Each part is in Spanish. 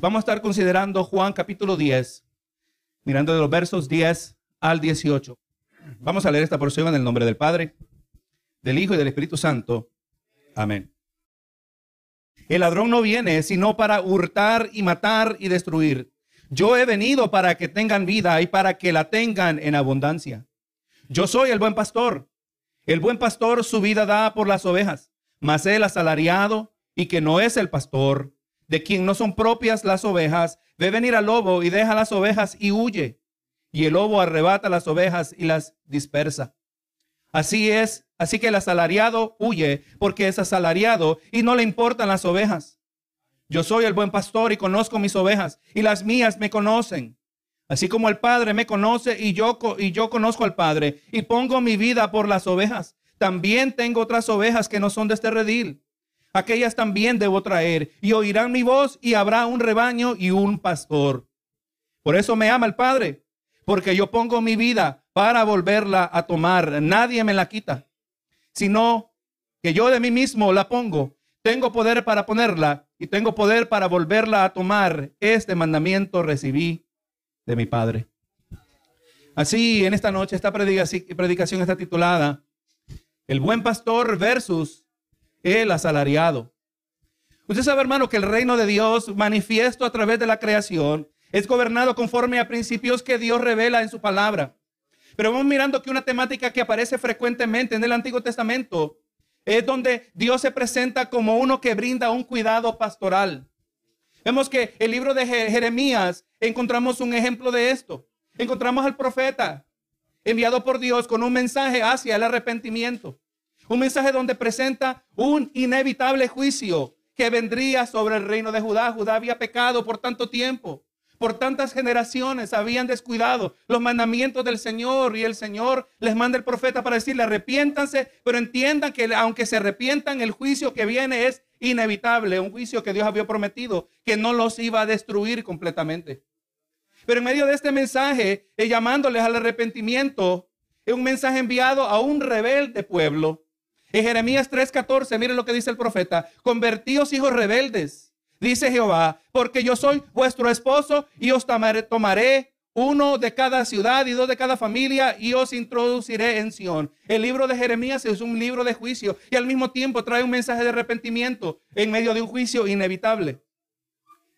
Vamos a estar considerando Juan capítulo 10, mirando de los versos 10 al 18. Vamos a leer esta porción en el nombre del Padre, del Hijo y del Espíritu Santo. Amén. El ladrón no viene sino para hurtar y matar y destruir. Yo he venido para que tengan vida y para que la tengan en abundancia. Yo soy el buen pastor. El buen pastor su vida da por las ovejas, mas el asalariado y que no es el pastor, de quien no son propias las ovejas, ve venir al lobo y deja las ovejas y huye. Y el lobo arrebata las ovejas y las dispersa. Así es, así que el asalariado huye porque es asalariado y no le importan las ovejas. Yo soy el buen pastor y conozco mis ovejas y las mías me conocen. Así como el Padre me conoce y yo, y yo conozco al Padre y pongo mi vida por las ovejas. También tengo otras ovejas que no son de este redil. Aquellas también debo traer y oirán mi voz y habrá un rebaño y un pastor. Por eso me ama el Padre, porque yo pongo mi vida para volverla a tomar. Nadie me la quita, sino que yo de mí mismo la pongo. Tengo poder para ponerla y tengo poder para volverla a tomar. Este mandamiento recibí de mi Padre. Así, en esta noche, esta predicación está titulada El buen pastor versus el asalariado. Usted sabe, hermano, que el reino de Dios manifiesto a través de la creación es gobernado conforme a principios que Dios revela en su palabra. Pero vamos mirando que una temática que aparece frecuentemente en el Antiguo Testamento es donde Dios se presenta como uno que brinda un cuidado pastoral. Vemos que el libro de Jeremías encontramos un ejemplo de esto. Encontramos al profeta enviado por Dios con un mensaje hacia el arrepentimiento. Un mensaje donde presenta un inevitable juicio que vendría sobre el reino de Judá. Judá había pecado por tanto tiempo, por tantas generaciones, habían descuidado los mandamientos del Señor y el Señor les manda el profeta para decirle arrepiéntanse, pero entiendan que aunque se arrepientan, el juicio que viene es inevitable, un juicio que Dios había prometido que no los iba a destruir completamente. Pero en medio de este mensaje, eh, llamándoles al arrepentimiento, es un mensaje enviado a un rebelde pueblo. En Jeremías 3:14, miren lo que dice el profeta, convertíos hijos rebeldes, dice Jehová, porque yo soy vuestro esposo y os tomaré, tomaré uno de cada ciudad y dos de cada familia, y os introduciré en Sión. El libro de Jeremías es un libro de juicio y al mismo tiempo trae un mensaje de arrepentimiento en medio de un juicio inevitable.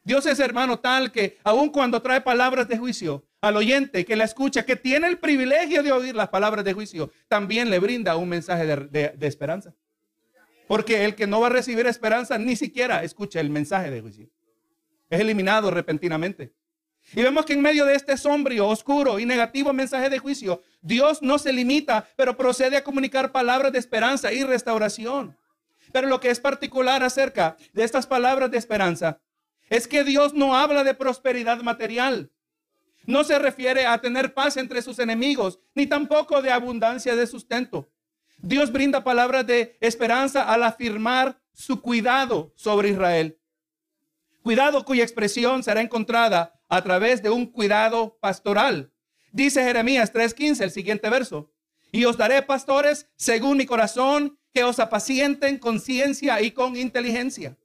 Dios es hermano tal que aun cuando trae palabras de juicio al oyente que la escucha, que tiene el privilegio de oír las palabras de juicio, también le brinda un mensaje de, esperanza. Porque el que no va a recibir esperanza ni siquiera escucha el mensaje de juicio. Es eliminado repentinamente. Y vemos que en medio de este sombrío, oscuro y negativo mensaje de juicio, Dios no se limita, pero procede a comunicar palabras de esperanza y restauración. Pero lo que es particular acerca de estas palabras de esperanza es que Dios no habla de prosperidad material. No se refiere a tener paz entre sus enemigos, ni tampoco de abundancia de sustento. Dios brinda palabras de esperanza al afirmar su cuidado sobre Israel. Cuidado cuya expresión será encontrada a través de un cuidado pastoral. Dice Jeremías 3:15, el siguiente verso. Y os daré pastores según mi corazón, que os apacienten con ciencia y con inteligencia.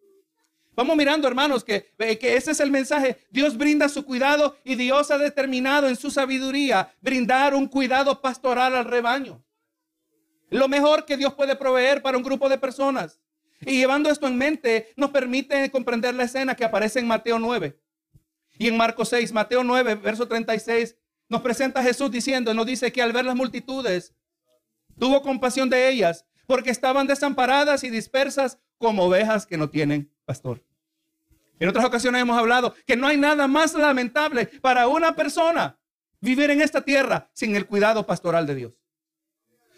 Vamos mirando, hermanos, que, eh, que ese es el mensaje. Dios brinda su cuidado y Dios ha determinado en su sabiduría brindar un cuidado pastoral al rebaño. Lo mejor que Dios puede proveer para un grupo de personas. Y llevando esto en mente, nos permite comprender la escena que aparece en Mateo 9. Y en Marcos 6, Mateo 9, verso 36, nos presenta a Jesús diciendo, nos dice que al ver las multitudes, tuvo compasión de ellas, porque estaban desamparadas y dispersas como ovejas que no tienen pastor. En otras ocasiones hemos hablado que no hay nada más lamentable para una persona vivir en esta tierra sin el cuidado pastoral de Dios.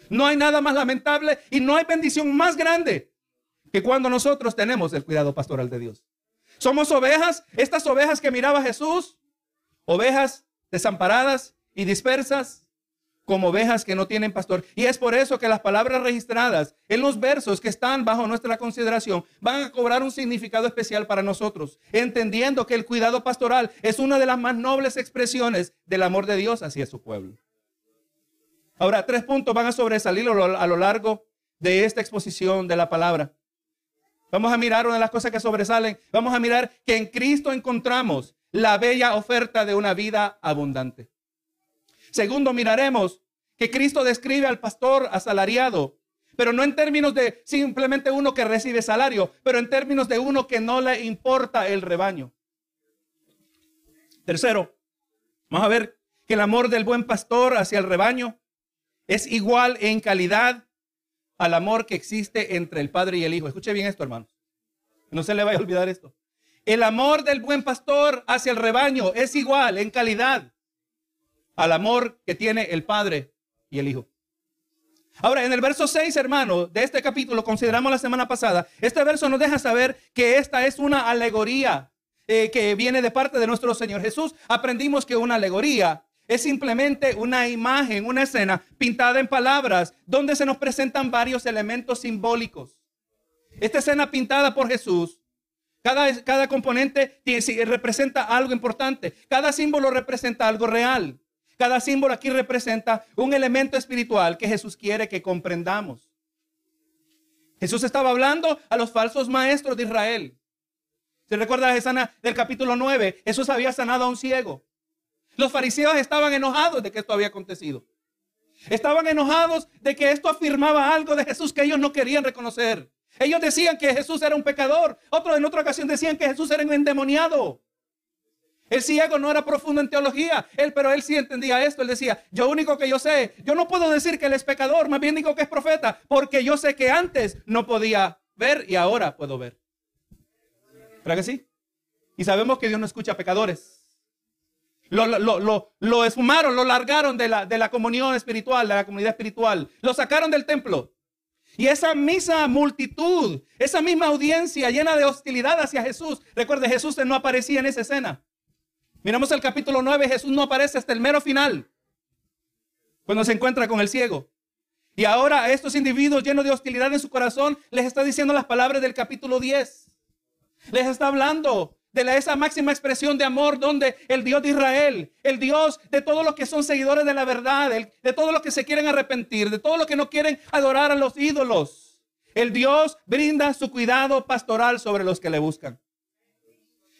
No hay nada más lamentable y no hay bendición más grande que cuando nosotros tenemos el cuidado pastoral de Dios. Somos ovejas, estas ovejas que miraba Jesús, ovejas desamparadas y dispersas, como ovejas que no tienen pastor. Y es por eso que las palabras registradas en los versos que están bajo nuestra consideración van a cobrar un significado especial para nosotros, entendiendo que el cuidado pastoral es una de las más nobles expresiones del amor de Dios hacia su pueblo. Ahora, tres puntos van a sobresalir a lo largo de esta exposición de la palabra. Vamos a mirar una de las cosas que sobresalen. Vamos a mirar que en Cristo encontramos la bella oferta de una vida abundante. Segundo, miraremos que Cristo describe al pastor asalariado, pero no en términos de simplemente uno que recibe salario, pero en términos de uno que no le importa el rebaño. Tercero, vamos a ver que el amor del buen pastor hacia el rebaño es igual en calidad al amor que existe entre el Padre y el Hijo. Escuche bien esto, hermanos. No se le vaya a olvidar esto. El amor del buen pastor hacia el rebaño es igual en calidad al amor que tiene el Padre y el Hijo. Ahora, en el verso 6, hermano, de este capítulo, consideramos la semana pasada, este verso nos deja saber que esta es una alegoría eh, que viene de parte de nuestro Señor Jesús. Aprendimos que una alegoría es simplemente una imagen, una escena pintada en palabras donde se nos presentan varios elementos simbólicos. Esta escena pintada por Jesús, cada, cada componente representa algo importante, cada símbolo representa algo real, cada símbolo aquí representa un elemento espiritual que Jesús quiere que comprendamos. Jesús estaba hablando a los falsos maestros de Israel. ¿Se recuerda la escena del capítulo 9? Jesús había sanado a un ciego. Los fariseos estaban enojados de que esto había acontecido. Estaban enojados de que esto afirmaba algo de Jesús que ellos no querían reconocer. Ellos decían que Jesús era un pecador. Otros en otra ocasión decían que Jesús era un endemoniado. El ciego no era profundo en teología, él, pero él sí entendía esto. Él decía, yo único que yo sé, yo no puedo decir que él es pecador, más bien digo que es profeta, porque yo sé que antes no podía ver y ahora puedo ver. ¿Verdad que sí? Y sabemos que Dios no escucha pecadores. Lo, lo, lo, esfumaron, lo largaron de la, de la comunión espiritual, de la comunidad espiritual. Lo sacaron del templo. Y esa misma multitud, esa misma audiencia llena de hostilidad hacia Jesús. Recuerde, Jesús no aparecía en esa escena. Miramos el capítulo 9, Jesús no aparece hasta el mero final, cuando se encuentra con el ciego. Y ahora a estos individuos llenos de hostilidad en su corazón les está diciendo las palabras del capítulo 10. Les está hablando de esa máxima expresión de amor donde el Dios de Israel, el Dios de todos los que son seguidores de la verdad, de todos los que se quieren arrepentir, de todos los que no quieren adorar a los ídolos, el Dios brinda su cuidado pastoral sobre los que le buscan.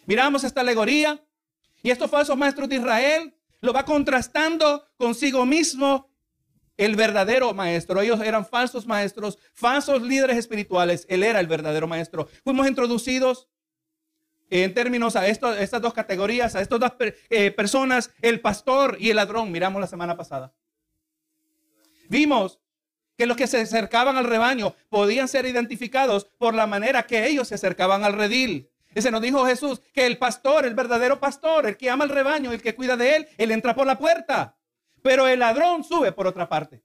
Miramos esta alegoría y estos falsos maestros de Israel lo va contrastando consigo mismo el verdadero maestro. Ellos eran falsos maestros, falsos líderes espirituales. Él era el verdadero maestro. Fuimos introducidos en términos a estas dos categorías, a estas dos eh, personas, el pastor y el ladrón, miramos la semana pasada. Vimos que los que se acercaban al rebaño podían ser identificados por la manera que ellos se acercaban al redil. Ese nos dijo Jesús que el pastor, el verdadero pastor, el que ama el rebaño, el que cuida de él, él entra por la puerta. Pero el ladrón sube por otra parte.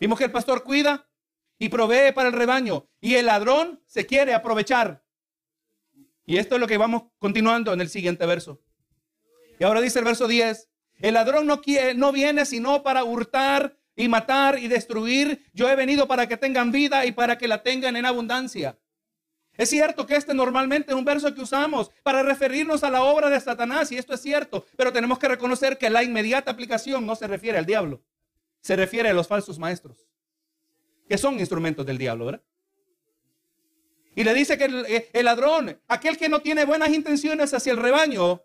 Vimos que el pastor cuida y provee para el rebaño y el ladrón se quiere aprovechar. Y esto es lo que vamos continuando en el siguiente verso. Y ahora dice el verso 10, el ladrón no, quiere, no viene sino para hurtar y matar y destruir. Yo he venido para que tengan vida y para que la tengan en abundancia. Es cierto que este normalmente es un verso que usamos para referirnos a la obra de Satanás y esto es cierto, pero tenemos que reconocer que la inmediata aplicación no se refiere al diablo, se refiere a los falsos maestros, que son instrumentos del diablo, ¿verdad? Y le dice que eh, el, ladrón, aquel que no tiene buenas intenciones hacia el rebaño,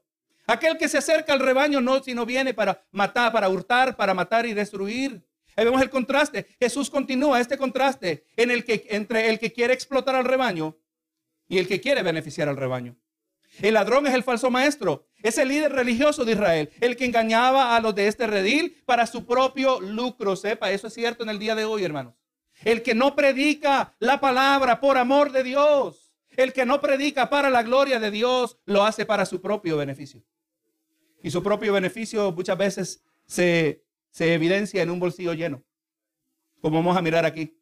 aquel que se acerca al rebaño no, sino viene para matar, para hurtar, para matar y destruir. Ahí vemos el contraste. Jesús continúa este contraste en el que, entre el que quiere explotar al rebaño y el que quiere beneficiar al rebaño. El ladrón es el falso maestro, es el líder religioso de Israel, el que engañaba a los de este redil para su propio lucro. Sepa, eso es cierto en el día de hoy, hermanos. El que no predica la palabra por amor de Dios. El que no predica para la gloria de Dios lo hace para su propio beneficio. Y su propio beneficio muchas veces se, evidencia en un bolsillo lleno. Como vamos a mirar aquí.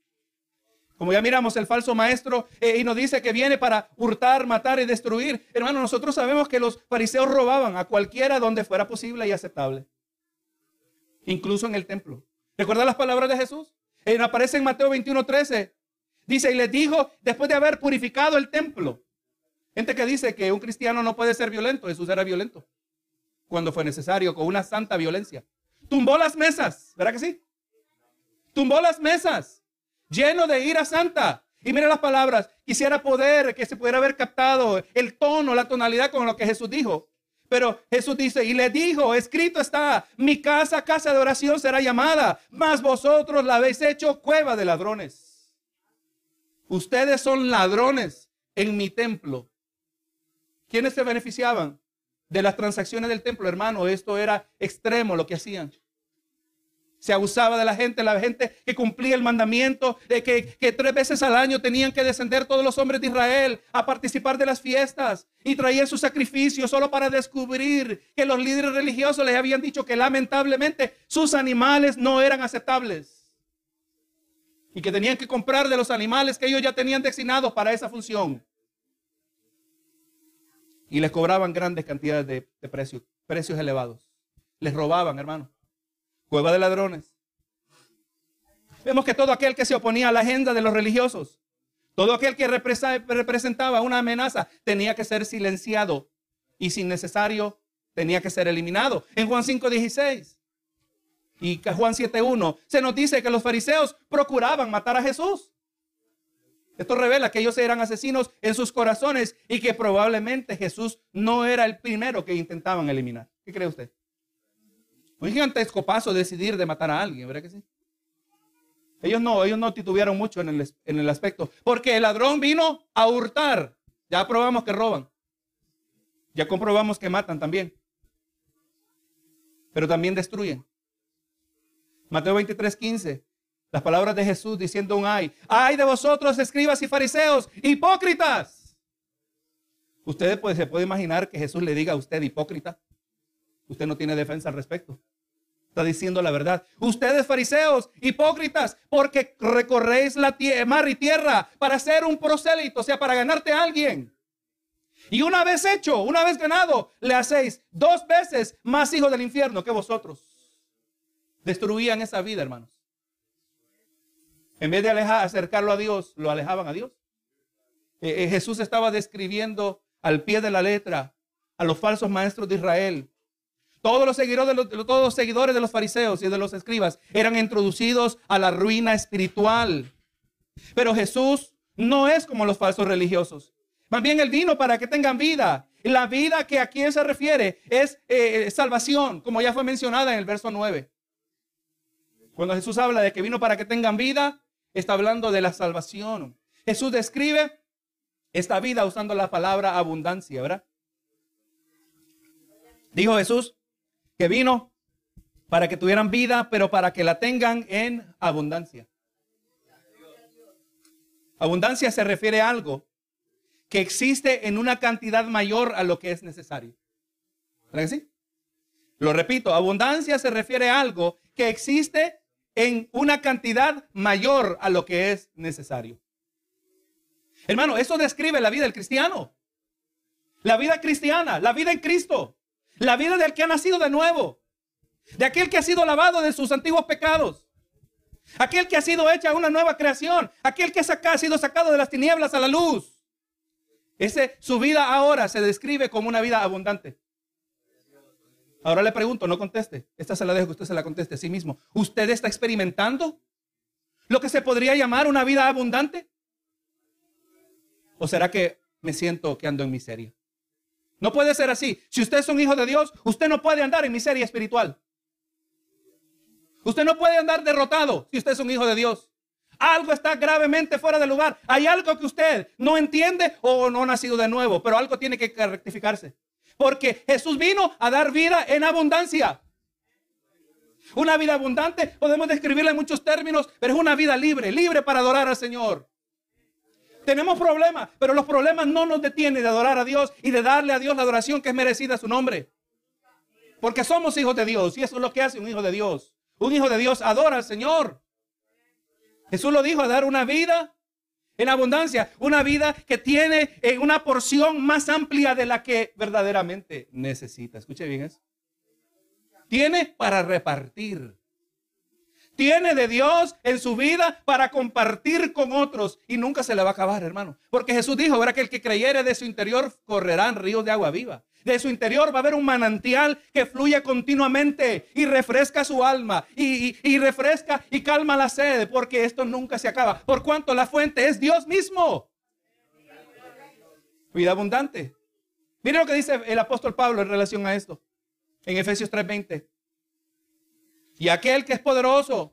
Como ya miramos el falso maestro eh, y nos dice que viene para hurtar, matar y destruir. Hermano, nosotros sabemos que los fariseos robaban a cualquiera donde fuera posible y aceptable. Incluso en el templo. ¿Recuerda las palabras de Jesús? aparece en Mateo 21, 13. Dice, y les dijo, después de haber purificado el templo. Gente que dice que un cristiano no puede ser violento. Jesús era violento. Cuando fue necesario, con una santa violencia. Tumbó las mesas. ¿Verdad que sí? Tumbó las mesas. Lleno de ira santa. Y mire las palabras. Quisiera poder, que se pudiera haber captado el tono, la tonalidad con lo que Jesús dijo. Pero Jesús dice, y le dijo, escrito está, mi casa, casa de oración será llamada, mas vosotros la habéis hecho cueva de ladrones. Ustedes son ladrones en mi templo. ¿Quiénes se beneficiaban de las transacciones del templo, hermano? Esto era extremo lo que hacían. Se abusaba de la gente, la gente que cumplía el mandamiento de que, tres veces al año tenían que descender todos los hombres de Israel a participar de las fiestas y traían sus sacrificios solo para descubrir que los líderes religiosos les habían dicho que lamentablemente sus animales no eran aceptables y que tenían que comprar de los animales que ellos ya tenían designados para esa función. Y les cobraban grandes cantidades de, de precios, precios elevados. Les robaban, hermano cueva de ladrones. Vemos que todo aquel que se oponía a la agenda de los religiosos, todo aquel que representaba una amenaza, tenía que ser silenciado y sin necesario tenía que ser eliminado. En Juan 5:16 y Juan 7:1 se nos dice que los fariseos procuraban matar a Jesús. Esto revela que ellos eran asesinos en sus corazones y que probablemente Jesús no era el primero que intentaban eliminar. ¿Qué cree usted? Un gigantesco paso decidir de matar a alguien, ¿verdad que sí? Ellos no, ellos no titubearon mucho en el, en el aspecto. Porque el ladrón vino a hurtar. Ya probamos que roban. Ya comprobamos que matan también. Pero también destruyen. Mateo 23, 15. Las palabras de Jesús diciendo un ay. Ay de vosotros, escribas y fariseos, hipócritas. Ustedes pues, se puede imaginar que Jesús le diga a usted hipócrita. Usted no tiene defensa al respecto. Está diciendo la verdad. Ustedes fariseos, hipócritas, porque recorréis la mar y tierra para ser un prosélito, o sea, para ganarte a alguien. Y una vez hecho, una vez ganado, le hacéis dos veces más hijos del infierno que vosotros. Destruían esa vida, hermanos. En vez de alejar, acercarlo a Dios, lo alejaban a Dios. Eh, eh, Jesús estaba describiendo al pie de la letra a los falsos maestros de Israel todos los, seguidores de los, fariseos y de los escribas eran introducidos a la ruina espiritual. Pero Jesús no es como los falsos religiosos. Más bien Él vino para que tengan vida. La vida que a quien se refiere es eh, salvación, como ya fue mencionada en el verso 9. Cuando Jesús habla de que vino para que tengan vida, está hablando de la salvación. Jesús describe esta vida usando la palabra abundancia, ¿verdad? Dijo Jesús, que vino para que tuvieran vida, pero para que la tengan en abundancia. Abundancia se refiere a algo que existe en una cantidad mayor a lo que es necesario. ¿Verdad que sí? Lo repito, abundancia se refiere a algo que existe en una cantidad mayor a lo que es necesario. Hermano, eso describe la vida del cristiano. La vida cristiana, la vida en Cristo. La vida del que ha nacido de nuevo. De aquel que ha sido lavado de sus antiguos pecados. Aquel que ha sido hecha una nueva creación. Aquel que ha sido sacado de las tinieblas a la luz. Ese, su vida ahora se describe como una vida abundante. Ahora le pregunto, no conteste. Esta se la dejo que usted se la conteste a sí mismo. ¿Usted está experimentando lo que se podría llamar una vida abundante? ¿O será que me siento que ando en miseria? No puede ser así. Si usted es un hijo de Dios, usted no puede andar en miseria espiritual. Usted no puede andar derrotado si usted es un hijo de Dios. Algo está gravemente fuera de lugar. Hay algo que usted no entiende o no ha nacido de nuevo, pero algo tiene que rectificarse. Porque Jesús vino a dar vida en abundancia. Una vida abundante podemos describirla en muchos términos, pero es una vida libre, libre para adorar al Señor. Tenemos problemas, pero los problemas no nos detienen de adorar a Dios y de darle a Dios la adoración que es merecida a su nombre. Porque somos hijos de Dios y eso es lo que hace un hijo de Dios. Un hijo de Dios adora al Señor. Jesús lo dijo, a dar una vida en abundancia, una vida que tiene eh, una porción más amplia de la que verdaderamente necesita. Escuche bien eso. Tiene para repartir. Tiene de Dios en su vida para compartir con otros y nunca se le va a acabar, hermano. Porque Jesús dijo, verá que el que creyere de su interior correrán ríos de agua viva. De su interior va a haber un manantial que fluye continuamente y refresca su alma y, y, refresca y calma la sed porque esto nunca se acaba. Por cuanto la fuente es Dios mismo. Vida abundante. Mire lo que dice el apóstol Pablo en relación a esto. En Efesios 3:20. Y aquel que es poderoso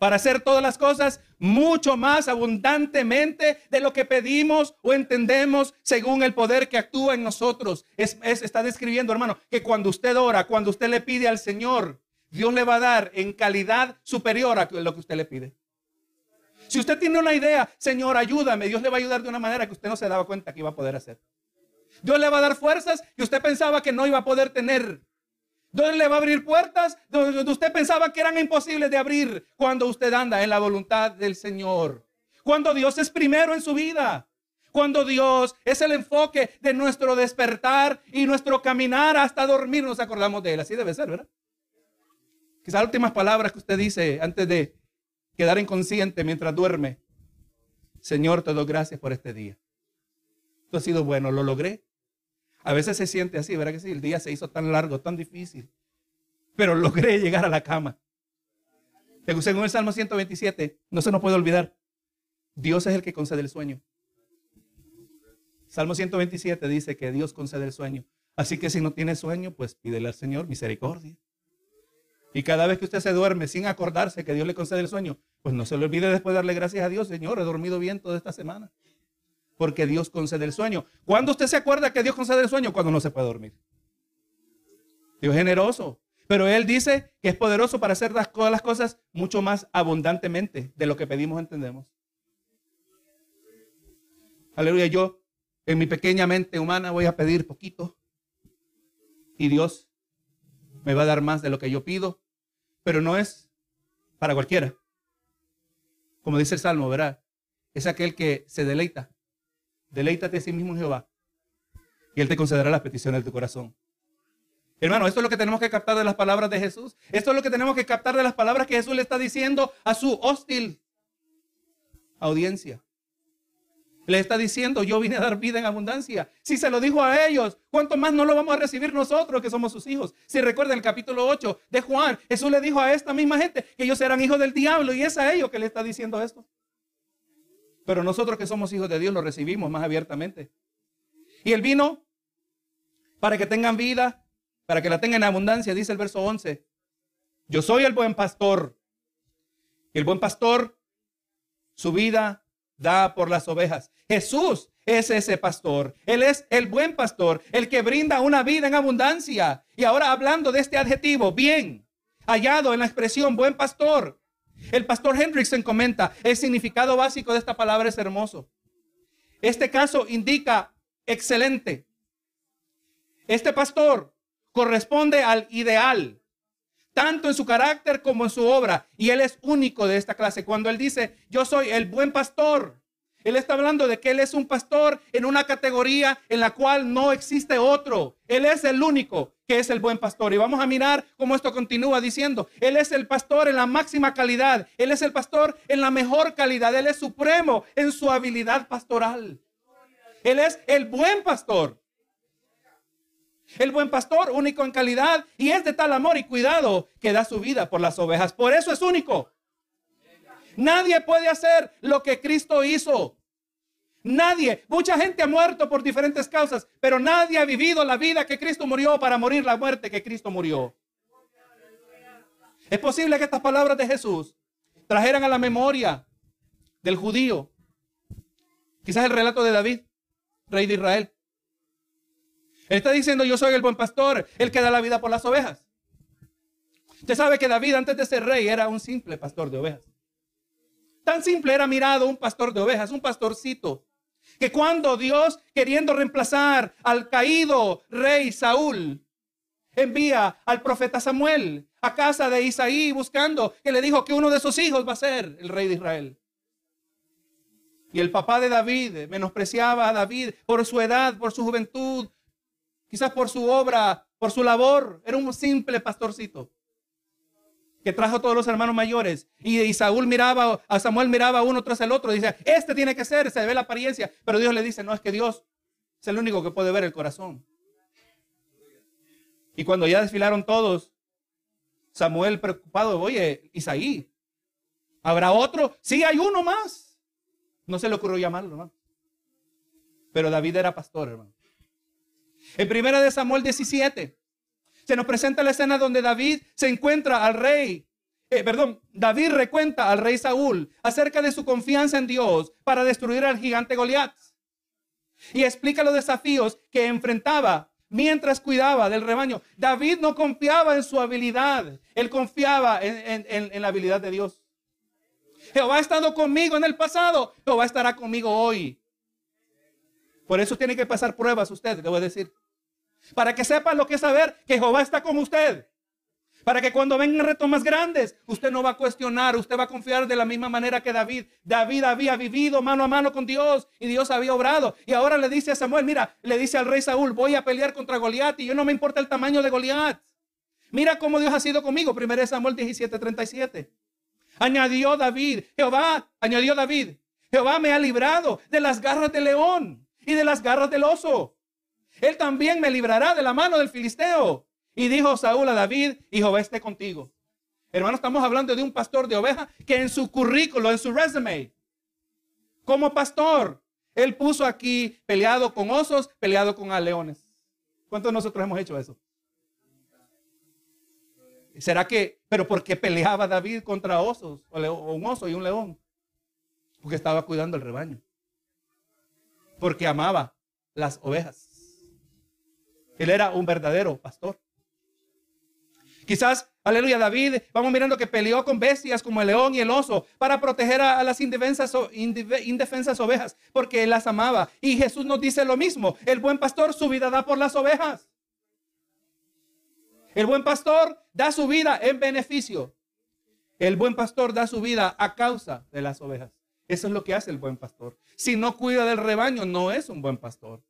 para hacer todas las cosas mucho más abundantemente de lo que pedimos o entendemos según el poder que actúa en nosotros. Es, está describiendo, hermano, que cuando usted ora, cuando usted le pide al Señor, Dios le va a dar en calidad superior a lo que usted le pide. Si usted tiene una idea, Señor, ayúdame, Dios le va a ayudar de una manera que usted no se daba cuenta que iba a poder hacer. Dios le va a dar fuerzas que usted pensaba que no iba a poder tener. Dios le va a abrir puertas donde usted pensaba que eran imposibles de abrir cuando usted anda en la voluntad del Señor. Cuando Dios es primero en su vida. Cuando Dios es el enfoque de nuestro despertar y nuestro caminar hasta dormir, nos acordamos de Él. Así debe ser, ¿verdad? Quizás las últimas palabras que usted dice antes de quedar inconsciente mientras duerme. Señor, te doy gracias por este día. Esto ha sido bueno, lo logré. A veces se siente así, ¿verdad que sí? El día se hizo tan largo, tan difícil. Pero logré llegar a la cama. Según el Salmo 127, no se nos puede olvidar. Dios es el que concede el sueño. Salmo 127 dice que Dios concede el sueño. Así que si no tiene sueño, pues pídele al Señor misericordia. Y cada vez que usted se duerme sin acordarse que Dios le concede el sueño, pues no se le olvide después darle gracias a Dios, Señor, he dormido bien toda esta semana porque Dios concede el sueño. ¿Cuándo usted se acuerda que Dios concede el sueño? Cuando no se puede dormir. Dios es generoso, pero Él dice que es poderoso para hacer todas las cosas mucho más abundantemente de lo que pedimos entendemos. Aleluya, yo en mi pequeña mente humana voy a pedir poquito y Dios me va a dar más de lo que yo pido, pero no es para cualquiera. Como dice el Salmo, ¿verdad? Es aquel que se deleita Deleítate a sí mismo Jehová. Y Él te concederá las peticiones de tu corazón. Hermano, esto es lo que tenemos que captar de las palabras de Jesús. Esto es lo que tenemos que captar de las palabras que Jesús le está diciendo a su hostil audiencia. Le está diciendo, yo vine a dar vida en abundancia. Si se lo dijo a ellos, ¿cuánto más no lo vamos a recibir nosotros que somos sus hijos? Si recuerdan el capítulo 8 de Juan, Jesús le dijo a esta misma gente que ellos eran hijos del diablo y es a ellos que le está diciendo esto. Pero nosotros que somos hijos de Dios lo recibimos más abiertamente. Y el vino para que tengan vida, para que la tengan en abundancia, dice el verso 11. Yo soy el buen pastor. Y el buen pastor su vida da por las ovejas. Jesús es ese pastor. Él es el buen pastor, el que brinda una vida en abundancia. Y ahora hablando de este adjetivo, bien, hallado en la expresión buen pastor, el pastor Hendrickson comenta, el significado básico de esta palabra es hermoso. Este caso indica excelente. Este pastor corresponde al ideal, tanto en su carácter como en su obra, y él es único de esta clase. Cuando él dice, yo soy el buen pastor, él está hablando de que Él es un pastor en una categoría en la cual no existe otro. Él es el único que es el buen pastor. Y vamos a mirar cómo esto continúa diciendo. Él es el pastor en la máxima calidad. Él es el pastor en la mejor calidad. Él es supremo en su habilidad pastoral. Él es el buen pastor. El buen pastor, único en calidad, y es de tal amor y cuidado que da su vida por las ovejas. Por eso es único. Nadie puede hacer lo que Cristo hizo. Nadie. Mucha gente ha muerto por diferentes causas, pero nadie ha vivido la vida que Cristo murió para morir la muerte que Cristo murió. Es posible que estas palabras de Jesús trajeran a la memoria del judío, quizás el relato de David, rey de Israel. Él está diciendo, yo soy el buen pastor, el que da la vida por las ovejas. Usted sabe que David antes de ser rey era un simple pastor de ovejas. Tan simple era mirado un pastor de ovejas, un pastorcito, que cuando Dios, queriendo reemplazar al caído rey Saúl, envía al profeta Samuel a casa de Isaí buscando que le dijo que uno de sus hijos va a ser el rey de Israel. Y el papá de David menospreciaba a David por su edad, por su juventud, quizás por su obra, por su labor. Era un simple pastorcito. Que trajo todos los hermanos mayores. Y, Saúl miraba, a Samuel miraba uno tras el otro. Y dice, este tiene que ser, se ve la apariencia. Pero Dios le dice, no, es que Dios es el único que puede ver el corazón. Y cuando ya desfilaron todos, Samuel preocupado, oye, Isaí, ¿habrá otro? Sí, hay uno más. No se le ocurrió llamarlo, ¿no? Pero David era pastor, hermano. En primera de Samuel 17, se nos presenta la escena donde David se encuentra al rey. Eh, perdón, David recuenta al rey Saúl acerca de su confianza en Dios para destruir al gigante Goliat. Y explica los desafíos que enfrentaba mientras cuidaba del rebaño. David no confiaba en su habilidad, él confiaba en, en la habilidad de Dios. Jehová ha estado conmigo en el pasado, Jehová estará conmigo hoy. Por eso tiene que pasar pruebas usted, le voy a decir. Para que sepa lo que es saber que Jehová está con usted. Para que cuando vengan retos más grandes, usted no va a cuestionar, usted va a confiar de la misma manera que David. David había vivido mano a mano con Dios y Dios había obrado. Y ahora le dice a Samuel, mira, le dice al rey Saúl, voy a pelear contra Goliat y yo no me importa el tamaño de Goliat. Mira cómo Dios ha sido conmigo. Primero Samuel 17, 37. Añadió David, Jehová, añadió David, Jehová me ha librado de las garras del león y de las garras del oso. Él también me librará de la mano del filisteo. Y dijo Saúl a David, y esté contigo. Hermano, estamos hablando de un pastor de ovejas que en su currículo, en su resume, como pastor, él puso aquí peleado con osos, peleado con leones. ¿Cuántos de nosotros hemos hecho eso? ¿Será que, pero por qué peleaba David contra osos, o un oso y un león? Porque estaba cuidando el rebaño porque amaba las ovejas. Él era un verdadero pastor. Quizás, aleluya, David, vamos mirando que peleó con bestias como el león y el oso para proteger a, las indefensas, indefensas ovejas, porque él las amaba. Y Jesús nos dice lo mismo, el buen pastor su vida da por las ovejas. El buen pastor da su vida en beneficio. El buen pastor da su vida a causa de las ovejas. Eso es lo que hace el buen pastor. Si no cuida del rebaño, no es un buen pastor.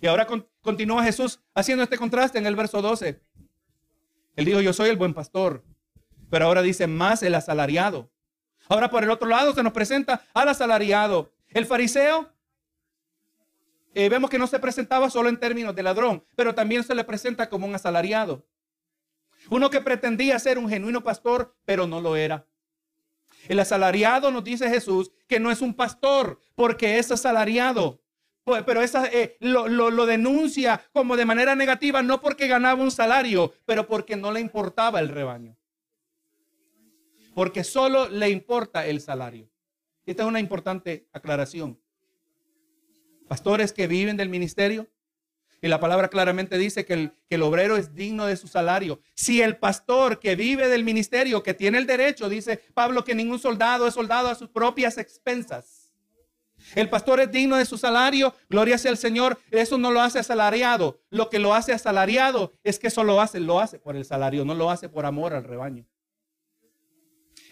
Y ahora continúa Jesús haciendo este contraste en el verso 12. Él dijo, yo soy el buen pastor. Pero ahora dice, más el asalariado. Ahora por el otro lado se nos presenta al asalariado. El fariseo, eh, vemos que no se presentaba solo en términos de ladrón, pero también se le presenta como un asalariado. Uno que pretendía ser un genuino pastor, pero no lo era. El asalariado nos dice Jesús que no es un pastor porque es asalariado. Pues, pero esa, eh, lo, lo denuncia como de manera negativa, no porque ganaba un salario, pero porque no le importaba el rebaño. Porque solo le importa el salario. Esta es una importante aclaración. Pastores que viven del ministerio, y la palabra claramente dice que el, obrero es digno de su salario. Si el pastor que vive del ministerio, que tiene el derecho, dice Pablo que ningún soldado es soldado a sus propias expensas. El pastor es digno de su salario, gloria sea al Señor. Eso no lo hace asalariado. Lo que lo hace asalariado es que eso lo hace, lo hace por el salario, no lo hace por amor al rebaño.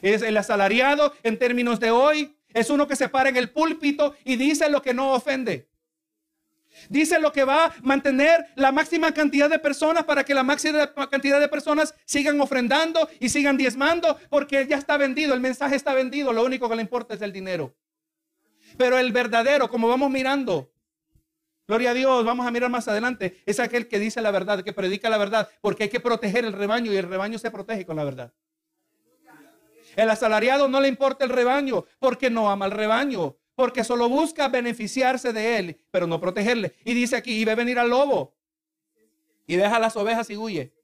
Es el asalariado en términos de hoy, es uno que se para en el púlpito y dice lo que no ofende. Dice lo que va a mantener la máxima cantidad de personas para que la máxima cantidad de personas sigan ofrendando y sigan diezmando porque ya está vendido, el mensaje está vendido, lo único que le importa es el dinero. Pero el verdadero, como vamos mirando, gloria a Dios, vamos a mirar más adelante, es aquel que dice la verdad, que predica la verdad, porque hay que proteger el rebaño y el rebaño se protege con la verdad. El asalariado no le importa el rebaño porque no ama el rebaño porque solo busca beneficiarse de él, pero no protegerle. Y dice aquí, y ve venir al lobo y deja las ovejas y huye.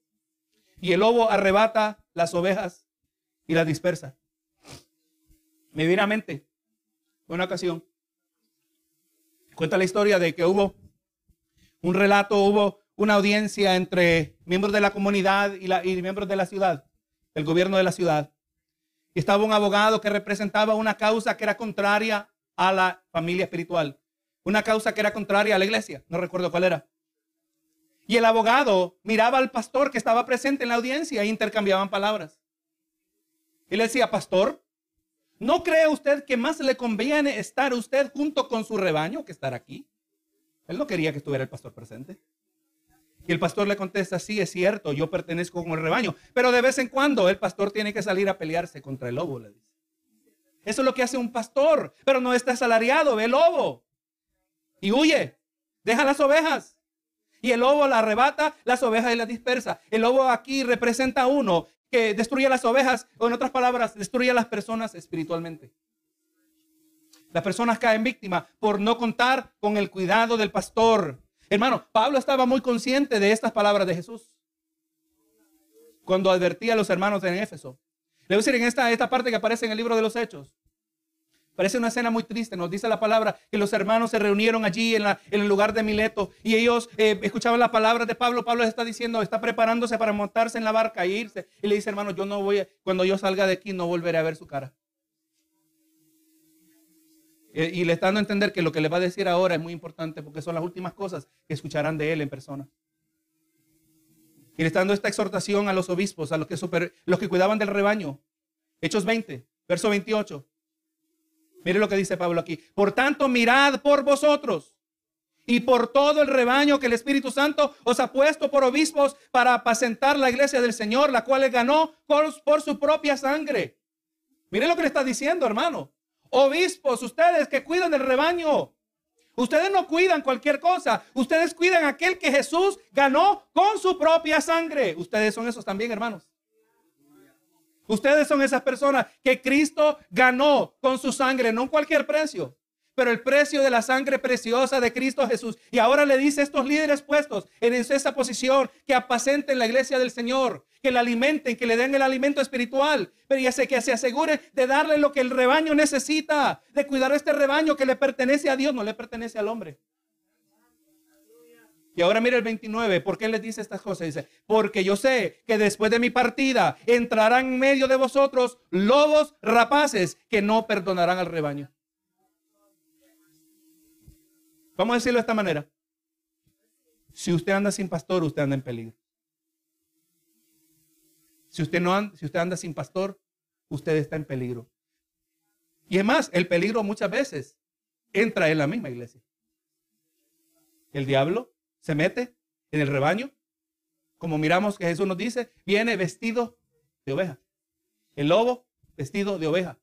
Y el lobo arrebata las ovejas y las dispersa. Me mente una ocasión. Cuenta la historia de que hubo un relato, hubo una audiencia entre miembros de la comunidad y, miembros de la ciudad, el gobierno de la ciudad. Y estaba un abogado que representaba una causa que era contraria a la familia espiritual. Una causa que era contraria a la iglesia, no recuerdo cuál era. Y el abogado miraba al pastor que estaba presente en la audiencia e intercambiaban palabras. Y le decía, pastor, ¿no cree usted que más le conviene estar usted junto con su rebaño que estar aquí? Él no quería que estuviera el pastor presente. Y el pastor le contesta, sí, es cierto, yo pertenezco con el rebaño. Pero de vez en cuando el pastor tiene que salir a pelearse contra el lobo, le dice. Eso es lo que hace un pastor, pero no está asalariado, ve el lobo. Y huye, deja las ovejas. Y el lobo la arrebata, las ovejas y las dispersa. El lobo aquí representa a uno que destruye las ovejas, o en otras palabras, destruye a las personas espiritualmente. Las personas caen víctimas por no contar con el cuidado del pastor. Hermano, Pablo estaba muy consciente de estas palabras de Jesús cuando advertía a los hermanos en Éfeso. Le voy a decir en esta, esta parte que aparece en el libro de los Hechos. Parece una escena muy triste. Nos dice la palabra que los hermanos se reunieron allí en, el lugar de Mileto y ellos eh, escuchaban las palabras de Pablo. Pablo está diciendo, está preparándose para montarse en la barca e irse. Y le dice, hermano, yo no voy, cuando yo salga de aquí no volveré a ver su cara. Eh, y le está dando a entender que lo que le va a decir ahora es muy importante porque son las últimas cosas que escucharán de él en persona. Y le está dando esta exhortación a los obispos, a los que, super, los que cuidaban del rebaño. Hechos 20, verso 28. Mire lo que dice Pablo aquí. Por tanto, mirad por vosotros y por todo el rebaño que el Espíritu Santo os ha puesto por obispos para apacentar la iglesia del Señor, la cual él ganó por, su propia sangre. Mire lo que le está diciendo, hermano. Obispos, ustedes que cuidan del rebaño. Ustedes no cuidan cualquier cosa. Ustedes cuidan aquel que Jesús ganó con su propia sangre. Ustedes son esos también, hermanos. Ustedes son esas personas que Cristo ganó con su sangre, no en cualquier precio pero el precio de la sangre preciosa de Cristo Jesús. Y ahora le dice a estos líderes puestos en esa posición que apacenten la iglesia del Señor, que la alimenten, que le den el alimento espiritual, pero ya sé que se aseguren de darle lo que el rebaño necesita, de cuidar este rebaño que le pertenece a Dios, no le pertenece al hombre. Y ahora mire el 29, ¿por qué les dice estas cosas? Dice, porque yo sé que después de mi partida entrarán en medio de vosotros lobos rapaces que no perdonarán al rebaño. Vamos a decirlo de esta manera. Si usted anda sin pastor, usted anda en peligro. Si usted, no anda, si usted anda sin pastor, usted está en peligro. Y es más, el peligro muchas veces entra en la misma iglesia. El diablo se mete en el rebaño. Como miramos que Jesús nos dice, viene vestido de oveja. El lobo vestido de oveja.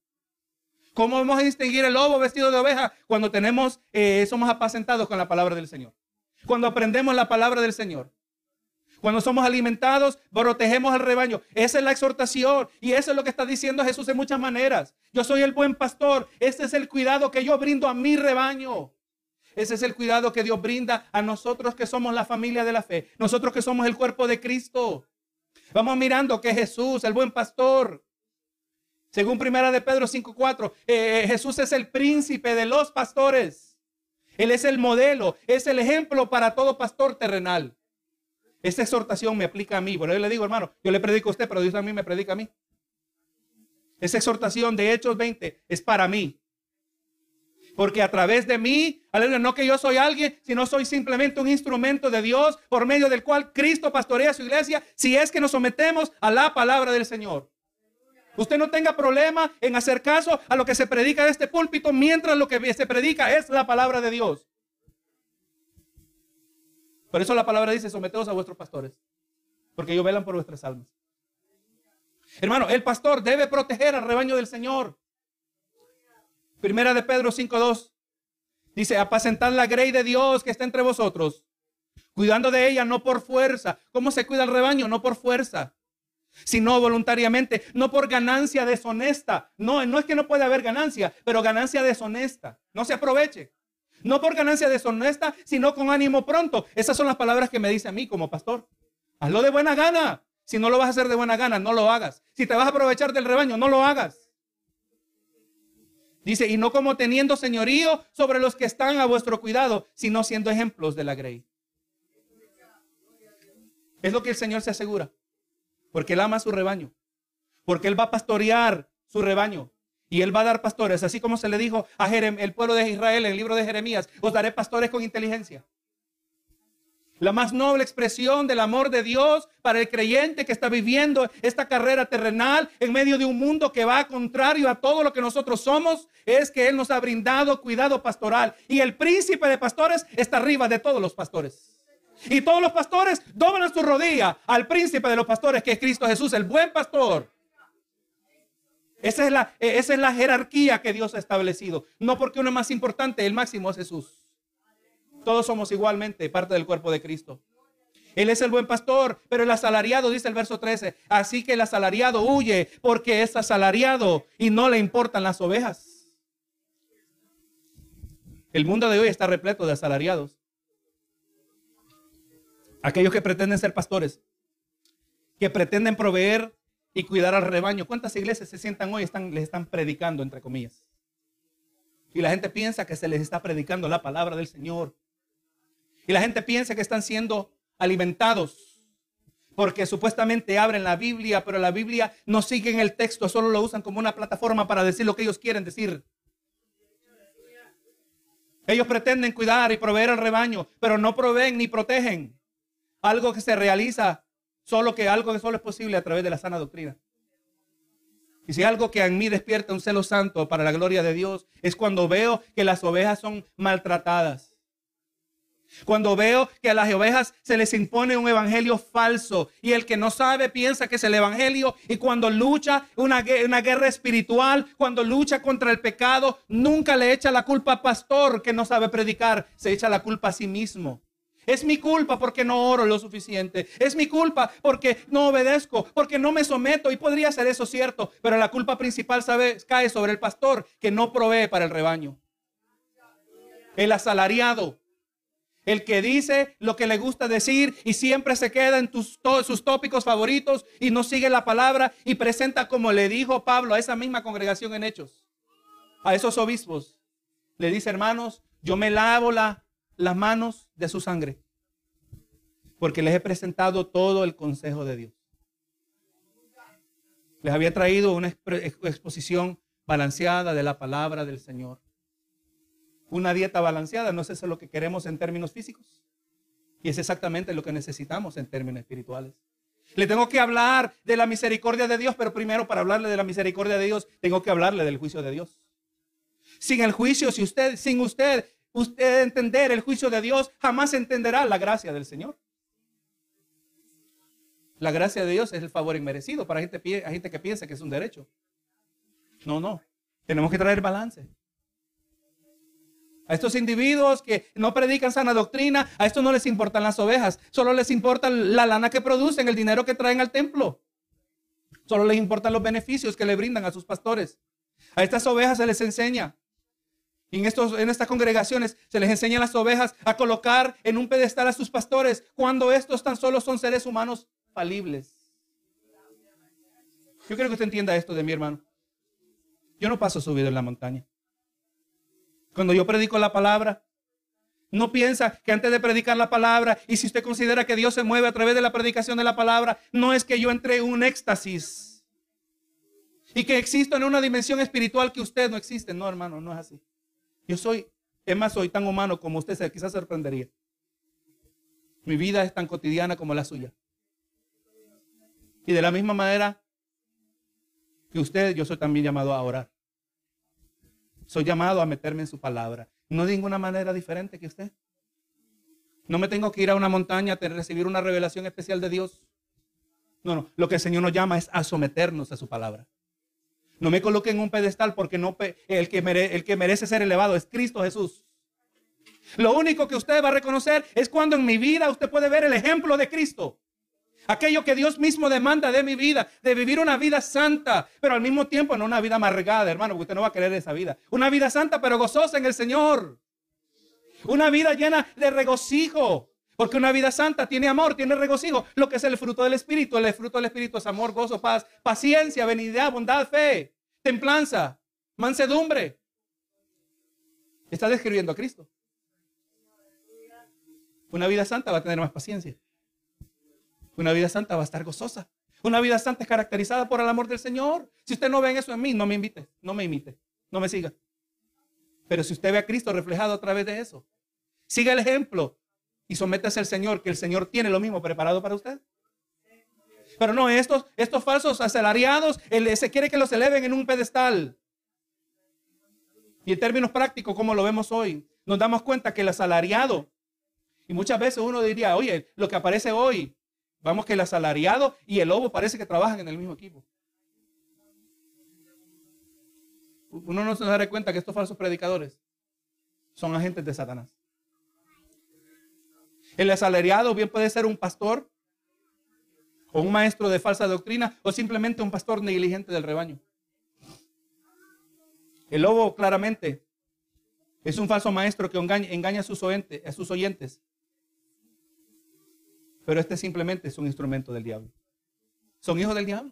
¿Cómo vamos a distinguir el lobo vestido de oveja cuando tenemos, eh, somos apacentados con la palabra del Señor? Cuando aprendemos la palabra del Señor. Cuando somos alimentados, protegemos al rebaño. Esa es la exhortación y eso es lo que está diciendo Jesús en muchas maneras. Yo soy el buen pastor. Este es el cuidado que yo brindo a mi rebaño. Ese es el cuidado que Dios brinda a nosotros que somos la familia de la fe. Nosotros que somos el cuerpo de Cristo. Vamos mirando que Jesús, el buen pastor, según primera de Pedro 5.4, eh, Jesús es el príncipe de los pastores. Él es el modelo, es el ejemplo para todo pastor terrenal. Esta exhortación me aplica a mí. Por eso le digo, hermano, yo le predico a usted, pero Dios a mí me predica a mí. Esa exhortación de Hechos 20 es para mí. Porque a través de mí, aleluya, no que yo soy alguien, sino soy simplemente un instrumento de Dios por medio del cual Cristo pastorea su iglesia, si es que nos sometemos a la palabra del Señor. Usted no tenga problema en hacer caso a lo que se predica de este púlpito mientras lo que se predica es la palabra de Dios. Por eso la palabra dice, someteos a vuestros pastores, porque ellos velan por vuestras almas. Hermano, el pastor debe proteger al rebaño del Señor. Primera de Pedro 5.2 dice, apacentad la grey de Dios que está entre vosotros, cuidando de ella no por fuerza. ¿Cómo se cuida el rebaño? No por fuerza, sino voluntariamente, no por ganancia deshonesta. No, no es que no puede haber ganancia, pero ganancia deshonesta. No se aproveche. No por ganancia deshonesta, sino con ánimo pronto. Esas son las palabras que me dice a mí como pastor. Hazlo de buena gana. Si no lo vas a hacer de buena gana, no lo hagas. Si te vas a aprovechar del rebaño, no lo hagas. Dice, y no como teniendo señorío sobre los que están a vuestro cuidado, sino siendo ejemplos de la grey. Es lo que el Señor se asegura porque Él ama su rebaño, porque Él va a pastorear su rebaño. Y él va a dar pastores, así como se le dijo a Jerem, el pueblo de Israel en el libro de Jeremías, os daré pastores con inteligencia. La más noble expresión del amor de Dios para el creyente que está viviendo esta carrera terrenal en medio de un mundo que va contrario a todo lo que nosotros somos es que Él nos ha brindado cuidado pastoral. Y el príncipe de pastores está arriba de todos los pastores. Y todos los pastores doblan su rodilla al príncipe de los pastores, que es Cristo Jesús, el buen pastor. Esa es, la, esa es la jerarquía que Dios ha establecido. No porque uno es más importante, el máximo es Jesús. Todos somos igualmente parte del cuerpo de Cristo. Él es el buen pastor, pero el asalariado, dice el verso 13, así que el asalariado huye porque es asalariado y no le importan las ovejas. El mundo de hoy está repleto de asalariados. Aquellos que pretenden ser pastores, que pretenden proveer y cuidar al rebaño. ¿Cuántas iglesias se sientan hoy y están, les están predicando, entre comillas? Y la gente piensa que se les está predicando la palabra del Señor. Y la gente piensa que están siendo alimentados. Porque supuestamente abren la Biblia, pero la Biblia no sigue en el texto, solo lo usan como una plataforma para decir lo que ellos quieren decir. Ellos pretenden cuidar y proveer al rebaño, pero no proveen ni protegen. Algo que se realiza solo que algo que solo es posible a través de la sana doctrina. Y si algo que en mí despierta un celo santo para la gloria de Dios es cuando veo que las ovejas son maltratadas. Cuando veo que a las ovejas se les impone un evangelio falso y el que no sabe piensa que es el evangelio y cuando lucha una, una, guerra espiritual, cuando lucha contra el pecado, nunca le echa la culpa al pastor que no sabe predicar, se echa la culpa a sí mismo. Es mi culpa porque no oro lo suficiente. Es mi culpa porque no obedezco, porque no me someto. Y podría ser eso cierto, pero la culpa principal sabe, cae sobre el pastor que no provee para el rebaño. El asalariado el que dice lo que le gusta decir y siempre se queda en sus tópicos favoritos y no sigue la palabra y presenta como le dijo Pablo a esa misma congregación en Hechos, a esos obispos. Le dice, hermanos, yo me lavo la, las manos de su sangre porque les he presentado todo el consejo de Dios. Les había traído una exposición balanceada de la palabra del Señor una dieta balanceada. No es eso lo que queremos en términos físicos. Y es exactamente lo que necesitamos en términos espirituales. Le tengo que hablar de la misericordia de Dios, pero primero para hablarle de la misericordia de Dios, tengo que hablarle del juicio de Dios. Sin el juicio, si usted, sin usted, usted entender el juicio de Dios, jamás entenderá la gracia del Señor. La gracia de Dios es el favor inmerecido para gente, gente que piensa que es un derecho. No, no. Tenemos que traer balance. A estos individuos que no predican sana doctrina, a estos no les importan las ovejas, solo les importa la lana que producen, el dinero que traen al templo. Solo les importan los beneficios que le brindan a sus pastores. A estas ovejas se les enseña. en, estos, en estas congregaciones se les enseña a las ovejas a colocar en un pedestal a sus pastores cuando estos tan solo son seres humanos falibles. Yo quiero que usted entienda esto de mi hermano. Yo no paso subido en la montaña. Cuando yo predico la palabra, no piensa que antes de predicar la palabra, y si usted considera que Dios se mueve a través de la predicación de la palabra, no es que yo entre en un éxtasis y que existo en una dimensión espiritual que usted no existe. No, hermano, no es así. Yo soy, es más, soy tan humano como usted se quizás sorprendería. Mi vida es tan cotidiana como la suya. Y de la misma manera que usted, yo soy también llamado a orar. Soy llamado a meterme en su palabra. No de ninguna manera diferente que usted. No me tengo que ir a una montaña a recibir una revelación especial de Dios. No, no. Lo que el Señor nos llama es a someternos a su palabra. No me coloque en un pedestal porque no, el, que el que merece ser elevado es Cristo Jesús. Lo único que usted va a reconocer es cuando en mi vida usted puede ver el ejemplo de Cristo. Aquello que Dios mismo demanda de mi vida, de vivir una vida santa, pero al mismo tiempo no una vida amargada, hermano, porque usted no va a querer esa vida. Una vida santa, pero gozosa en el Señor. Una vida llena de regocijo. Porque una vida santa tiene amor, tiene regocijo. Lo que es el fruto del Espíritu. El fruto del Espíritu es amor, gozo, paz, paciencia, benignidad, bondad, fe, templanza, mansedumbre. Está describiendo a Cristo. Una vida santa va a tener más paciencia. Una vida santa va a estar gozosa. Una vida santa es caracterizada por el amor del Señor. Si usted no ve eso en mí, no me invite, no me imite, no me siga. Pero si usted ve a Cristo reflejado a través de eso, siga el ejemplo y sométase al Señor, que el Señor tiene lo mismo preparado para usted. Pero no, estos, estos falsos asalariados, él, se quiere que los eleven en un pedestal. Y en términos prácticos, como lo vemos hoy, nos damos cuenta que el asalariado Y muchas veces uno diría, oye, lo que aparece hoy, vamos que el asalariado y el lobo parece que trabajan en el mismo equipo. Uno no se da cuenta que estos falsos predicadores son agentes de Satanás. El asalariado bien puede ser un pastor o un maestro de falsa doctrina o simplemente un pastor negligente del rebaño. El lobo claramente es un falso maestro que engaña, a, sus a sus oyentes. Pero este simplemente es un instrumento del diablo. Son hijos del diablo.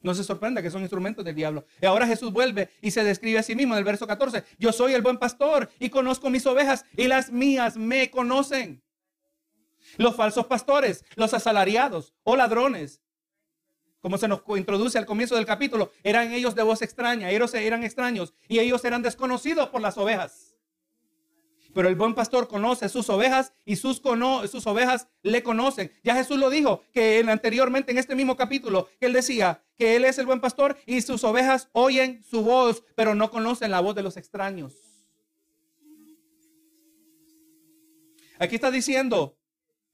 No se sorprenda que son instrumentos del diablo. Y ahora Jesús vuelve y se describe a sí mismo en el verso 14. Yo soy el buen pastor y conozco mis ovejas y las mías me conocen. Los falsos pastores, los asalariados o ladrones, como se nos introduce al comienzo del capítulo, eran ellos de voz extraña, ellos eran extraños y ellos eran desconocidos por las ovejas. Pero el buen pastor conoce sus ovejas y sus, sus ovejas le conocen. Ya Jesús lo dijo que anteriormente en este mismo capítulo, que él decía que él es el buen pastor y sus ovejas oyen su voz, pero no conocen la voz de los extraños. Aquí está diciendo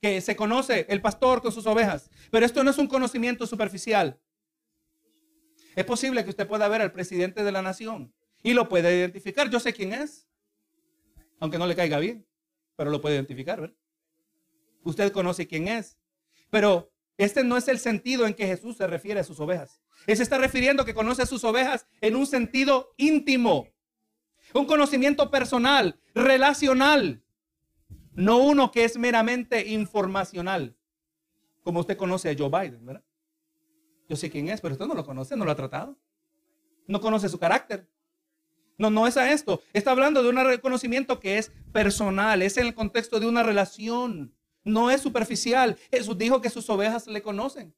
que se conoce el pastor con sus ovejas, pero esto no es un conocimiento superficial. Es posible que usted pueda ver al presidente de la nación y lo pueda identificar. Yo sé quién es aunque no le caiga bien, pero lo puede identificar, ¿verdad? Usted conoce quién es, pero este no es el sentido en que Jesús se refiere a sus ovejas. Él se está refiriendo que conoce a sus ovejas en un sentido íntimo, un conocimiento personal, relacional, no uno que es meramente informacional, como usted conoce a Joe Biden, ¿verdad? Yo sé quién es, pero usted no lo conoce, no lo ha tratado. No conoce su carácter, no, no es a esto. Está hablando de un reconocimiento que es personal, es en el contexto de una relación. No es superficial. Jesús dijo que sus ovejas le conocen.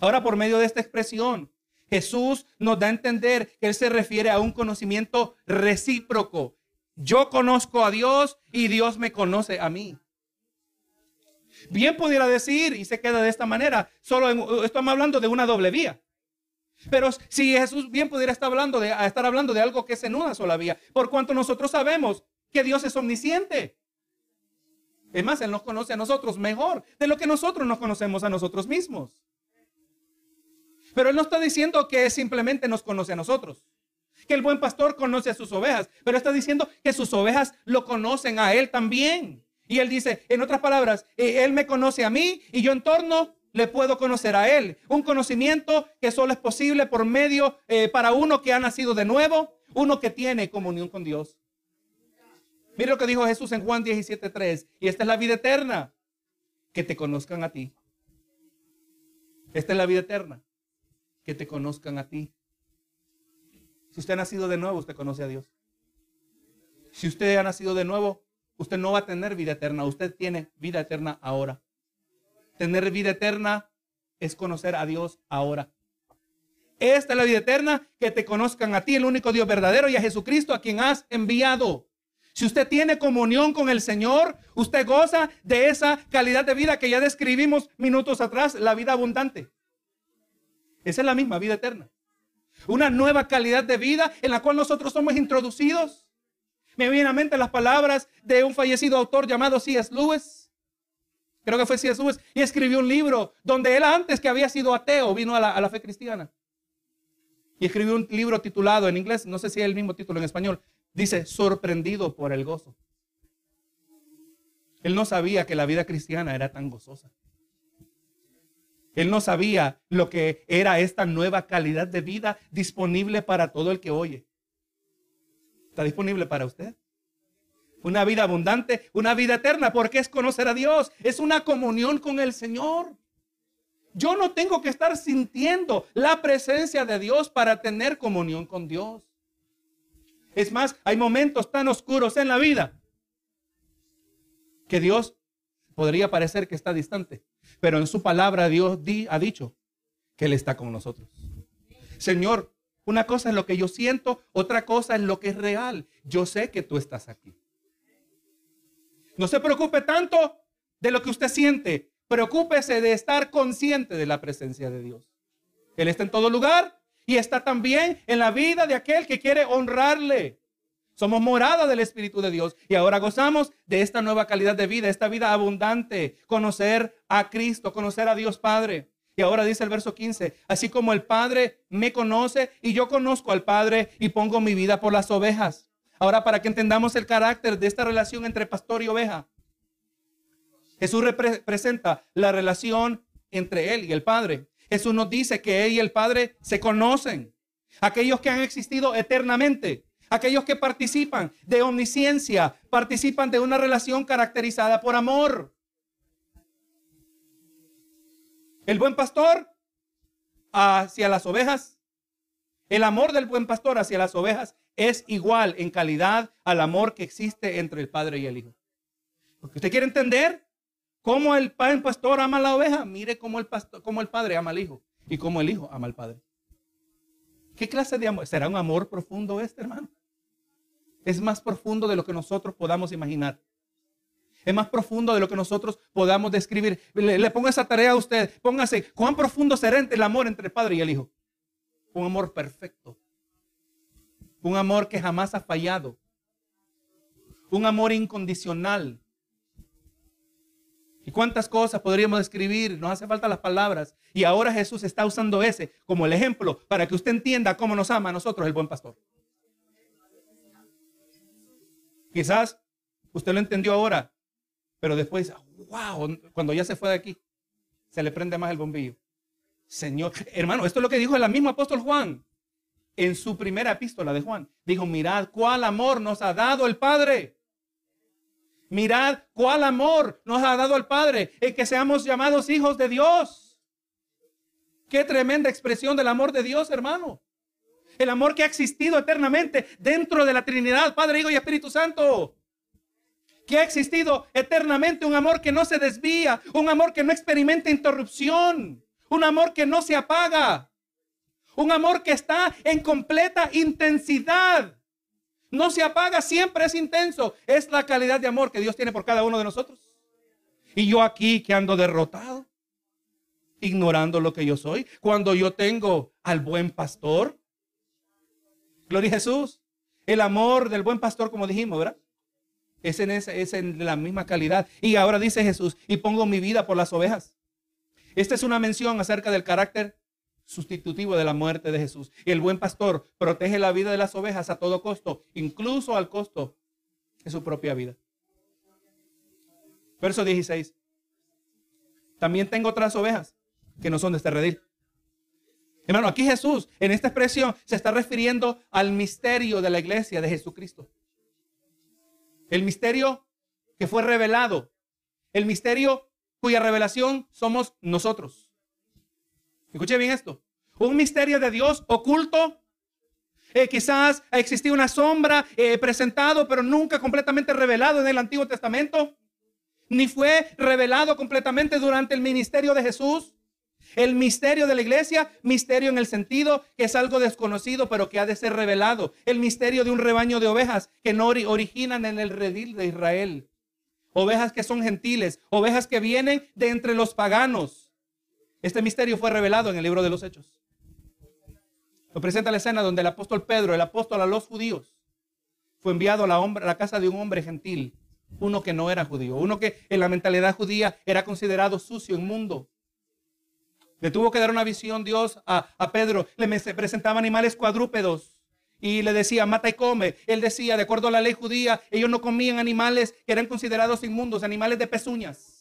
Ahora, por medio de esta expresión, Jesús nos da a entender que Él se refiere a un conocimiento recíproco. Yo conozco a Dios y Dios me conoce a mí. Bien pudiera decir, y se queda de esta manera, solo estamos hablando de una doble vía. Pero si Jesús bien pudiera estar hablando, de, estar hablando de algo que es en una sola vía, por cuanto nosotros sabemos que Dios es omnisciente. Es más, Él nos conoce a nosotros mejor de lo que nosotros nos conocemos a nosotros mismos. Pero Él no está diciendo que simplemente nos conoce a nosotros. Que el buen pastor conoce a sus ovejas. Pero está diciendo que sus ovejas lo conocen a Él también. Y Él dice, en otras palabras, eh, Él me conoce a mí y yo en torno le puedo conocer a Él. Un conocimiento que solo es posible por medio eh, para uno que ha nacido de nuevo, uno que tiene comunión con Dios. Mire lo que dijo Jesús en Juan 17:3. Y esta es la vida eterna, que te conozcan a ti. Esta es la vida eterna, que te conozcan a ti. Si usted ha nacido de nuevo, usted conoce a Dios. Si usted ha nacido de nuevo, usted no va a tener vida eterna, usted tiene vida eterna ahora. Tener vida eterna es conocer a Dios ahora. Esta es la vida eterna, que te conozcan a ti, el único Dios verdadero, y a Jesucristo a quien has enviado. Si usted tiene comunión con el Señor, usted goza de esa calidad de vida que ya describimos minutos atrás, la vida abundante. Esa es la misma vida eterna. Una nueva calidad de vida en la cual nosotros somos introducidos. Me vienen a mente las palabras de un fallecido autor llamado C.S. Lewis creo que fue Jesús, y escribió un libro donde él antes que había sido ateo vino a la, fe cristiana. Y escribió un libro titulado en inglés, no sé si es el mismo título en español, dice, sorprendido por el gozo. Él no sabía que la vida cristiana era tan gozosa. Él no sabía lo que era esta nueva calidad de vida disponible para todo el que oye. ¿Está disponible para usted? Una vida abundante, una vida eterna, porque es conocer a Dios, es una comunión con el Señor. Yo no tengo que estar sintiendo la presencia de Dios para tener comunión con Dios. Es más, hay momentos tan oscuros en la vida que Dios podría parecer que está distante, pero en su palabra Dios ha dicho que Él está con nosotros. Señor, una cosa es lo que yo siento, otra cosa es lo que es real. Yo sé que tú estás aquí. No se preocupe tanto de lo que usted siente. Preocúpese de estar consciente de la presencia de Dios. Él está en todo lugar y está también en la vida de aquel que quiere honrarle. Somos morada del Espíritu de Dios y ahora gozamos de esta nueva calidad de vida, esta vida abundante, conocer a Cristo, conocer a Dios Padre. Y ahora dice el verso 15, así como el Padre me conoce y yo conozco al Padre y pongo mi vida por las ovejas. Ahora para que entendamos el carácter de esta relación entre pastor y oveja. Jesús representa la relación entre Él y el Padre. Jesús nos dice que Él y el Padre se conocen. Aquellos que han existido eternamente. Aquellos que participan de omnisciencia, participan de una relación caracterizada por amor. El buen pastor hacia las ovejas, el amor del buen pastor hacia las ovejas es igual en calidad al amor que existe entre el padre y el hijo. Porque usted quiere entender cómo el pastor ama a la oveja, mire cómo el, pastor, cómo el padre ama al hijo y cómo el hijo ama al padre. ¿Qué clase de amor? ¿Será un amor profundo este, hermano? Es más profundo de lo que nosotros podamos imaginar. Es más profundo de lo que nosotros podamos describir. Le, pongo esa tarea a usted. Póngase, ¿cuán profundo será el amor entre el Padre y el Hijo? Un amor perfecto. Un amor que jamás ha fallado. Un amor incondicional. ¿Y cuántas cosas podríamos describir? Nos hace falta las palabras. Y ahora Jesús está usando ese como el ejemplo para que usted entienda cómo nos ama a nosotros el buen pastor. Quizás usted lo entendió ahora, pero después, wow, cuando ya se fue de aquí, se le prende más el bombillo. Señor, hermano, esto es lo que dijo el mismo apóstol Juan en su primera epístola de Juan. Dijo, mirad cuál amor nos ha dado el Padre. Mirad cuál amor nos ha dado el Padre, el que seamos llamados hijos de Dios. Qué tremenda expresión del amor de Dios, hermano. El amor que ha existido eternamente dentro de la Trinidad, Padre, Hijo y Espíritu Santo que ha existido eternamente, un amor que no se desvía, un amor que no experimenta interrupción, un amor que no se apaga, un amor que está en completa intensidad. No se apaga, siempre es intenso. Es la calidad de amor que Dios tiene por cada uno de nosotros. Y yo aquí que ando derrotado, ignorando lo que yo soy, cuando yo tengo al buen pastor. Gloria a Jesús. El amor del buen pastor, como dijimos, ¿verdad? Es en, es en la misma calidad. Y ahora dice Jesús, y pongo mi vida por las ovejas. Esta es una mención acerca del carácter sustitutivo de la muerte de Jesús. Y el buen pastor protege la vida de las ovejas a todo costo, incluso al costo de su propia vida. Verso 16. También tengo otras ovejas que no son de este redil. Hermano, aquí Jesús en esta expresión se está refiriendo al misterio de la iglesia de Jesucristo. El misterio que fue revelado. El misterio cuya revelación somos nosotros. Escuche bien esto. Un misterio de Dios oculto. Eh, quizás ha existido una sombra eh, presentado, pero nunca completamente revelado en el Antiguo Testamento. Ni fue revelado completamente durante el ministerio de Jesús. El misterio de la iglesia, misterio en el sentido que es algo desconocido, pero que ha de ser revelado. El misterio de un rebaño de ovejas que no originan en el redil de Israel. Ovejas que son gentiles, ovejas que vienen de entre los paganos. Este misterio fue revelado en el libro de los Hechos. Lo presenta la escena donde el apóstol Pedro, el apóstol a los judíos, fue enviado a la, casa de un hombre gentil, uno que no era judío, uno que en la mentalidad judía era considerado sucio, inmundo. Le tuvo que dar una visión Dios a, Pedro. Le presentaba animales cuadrúpedos y le decía, mata y come. Él decía, de acuerdo a la ley judía, ellos no comían animales que eran considerados inmundos, animales de pezuñas.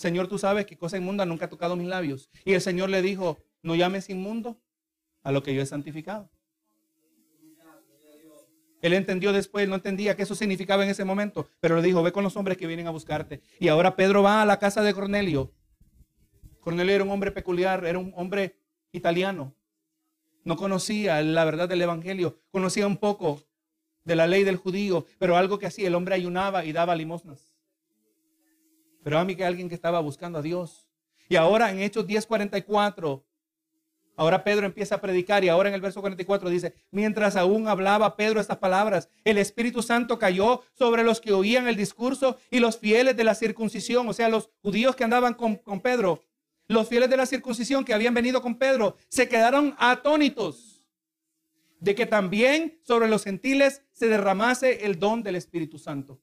Señor, tú sabes que cosa inmunda nunca ha tocado mis labios. Y el Señor le dijo, no llames inmundo a lo que yo he santificado. Él entendió después, no entendía qué eso significaba en ese momento, pero le dijo, ve con los hombres que vienen a buscarte. Y ahora Pedro va a la casa de Cornelio Cornelio era un hombre peculiar, era un hombre italiano. No conocía la verdad del Evangelio, conocía un poco de la ley del judío, pero algo que hacía, el hombre ayunaba y daba limosnas. Pero a mí que alguien que estaba buscando a Dios. Y ahora en Hechos 10:44, ahora Pedro empieza a predicar y ahora en el verso 44 dice, mientras aún hablaba Pedro estas palabras, el Espíritu Santo cayó sobre los que oían el discurso y los fieles de la circuncisión, o sea, los judíos que andaban con, con Pedro, los fieles de la circuncisión que habían venido con Pedro se quedaron atónitos. de que también sobre los gentiles se derramase el don del Espíritu Santo.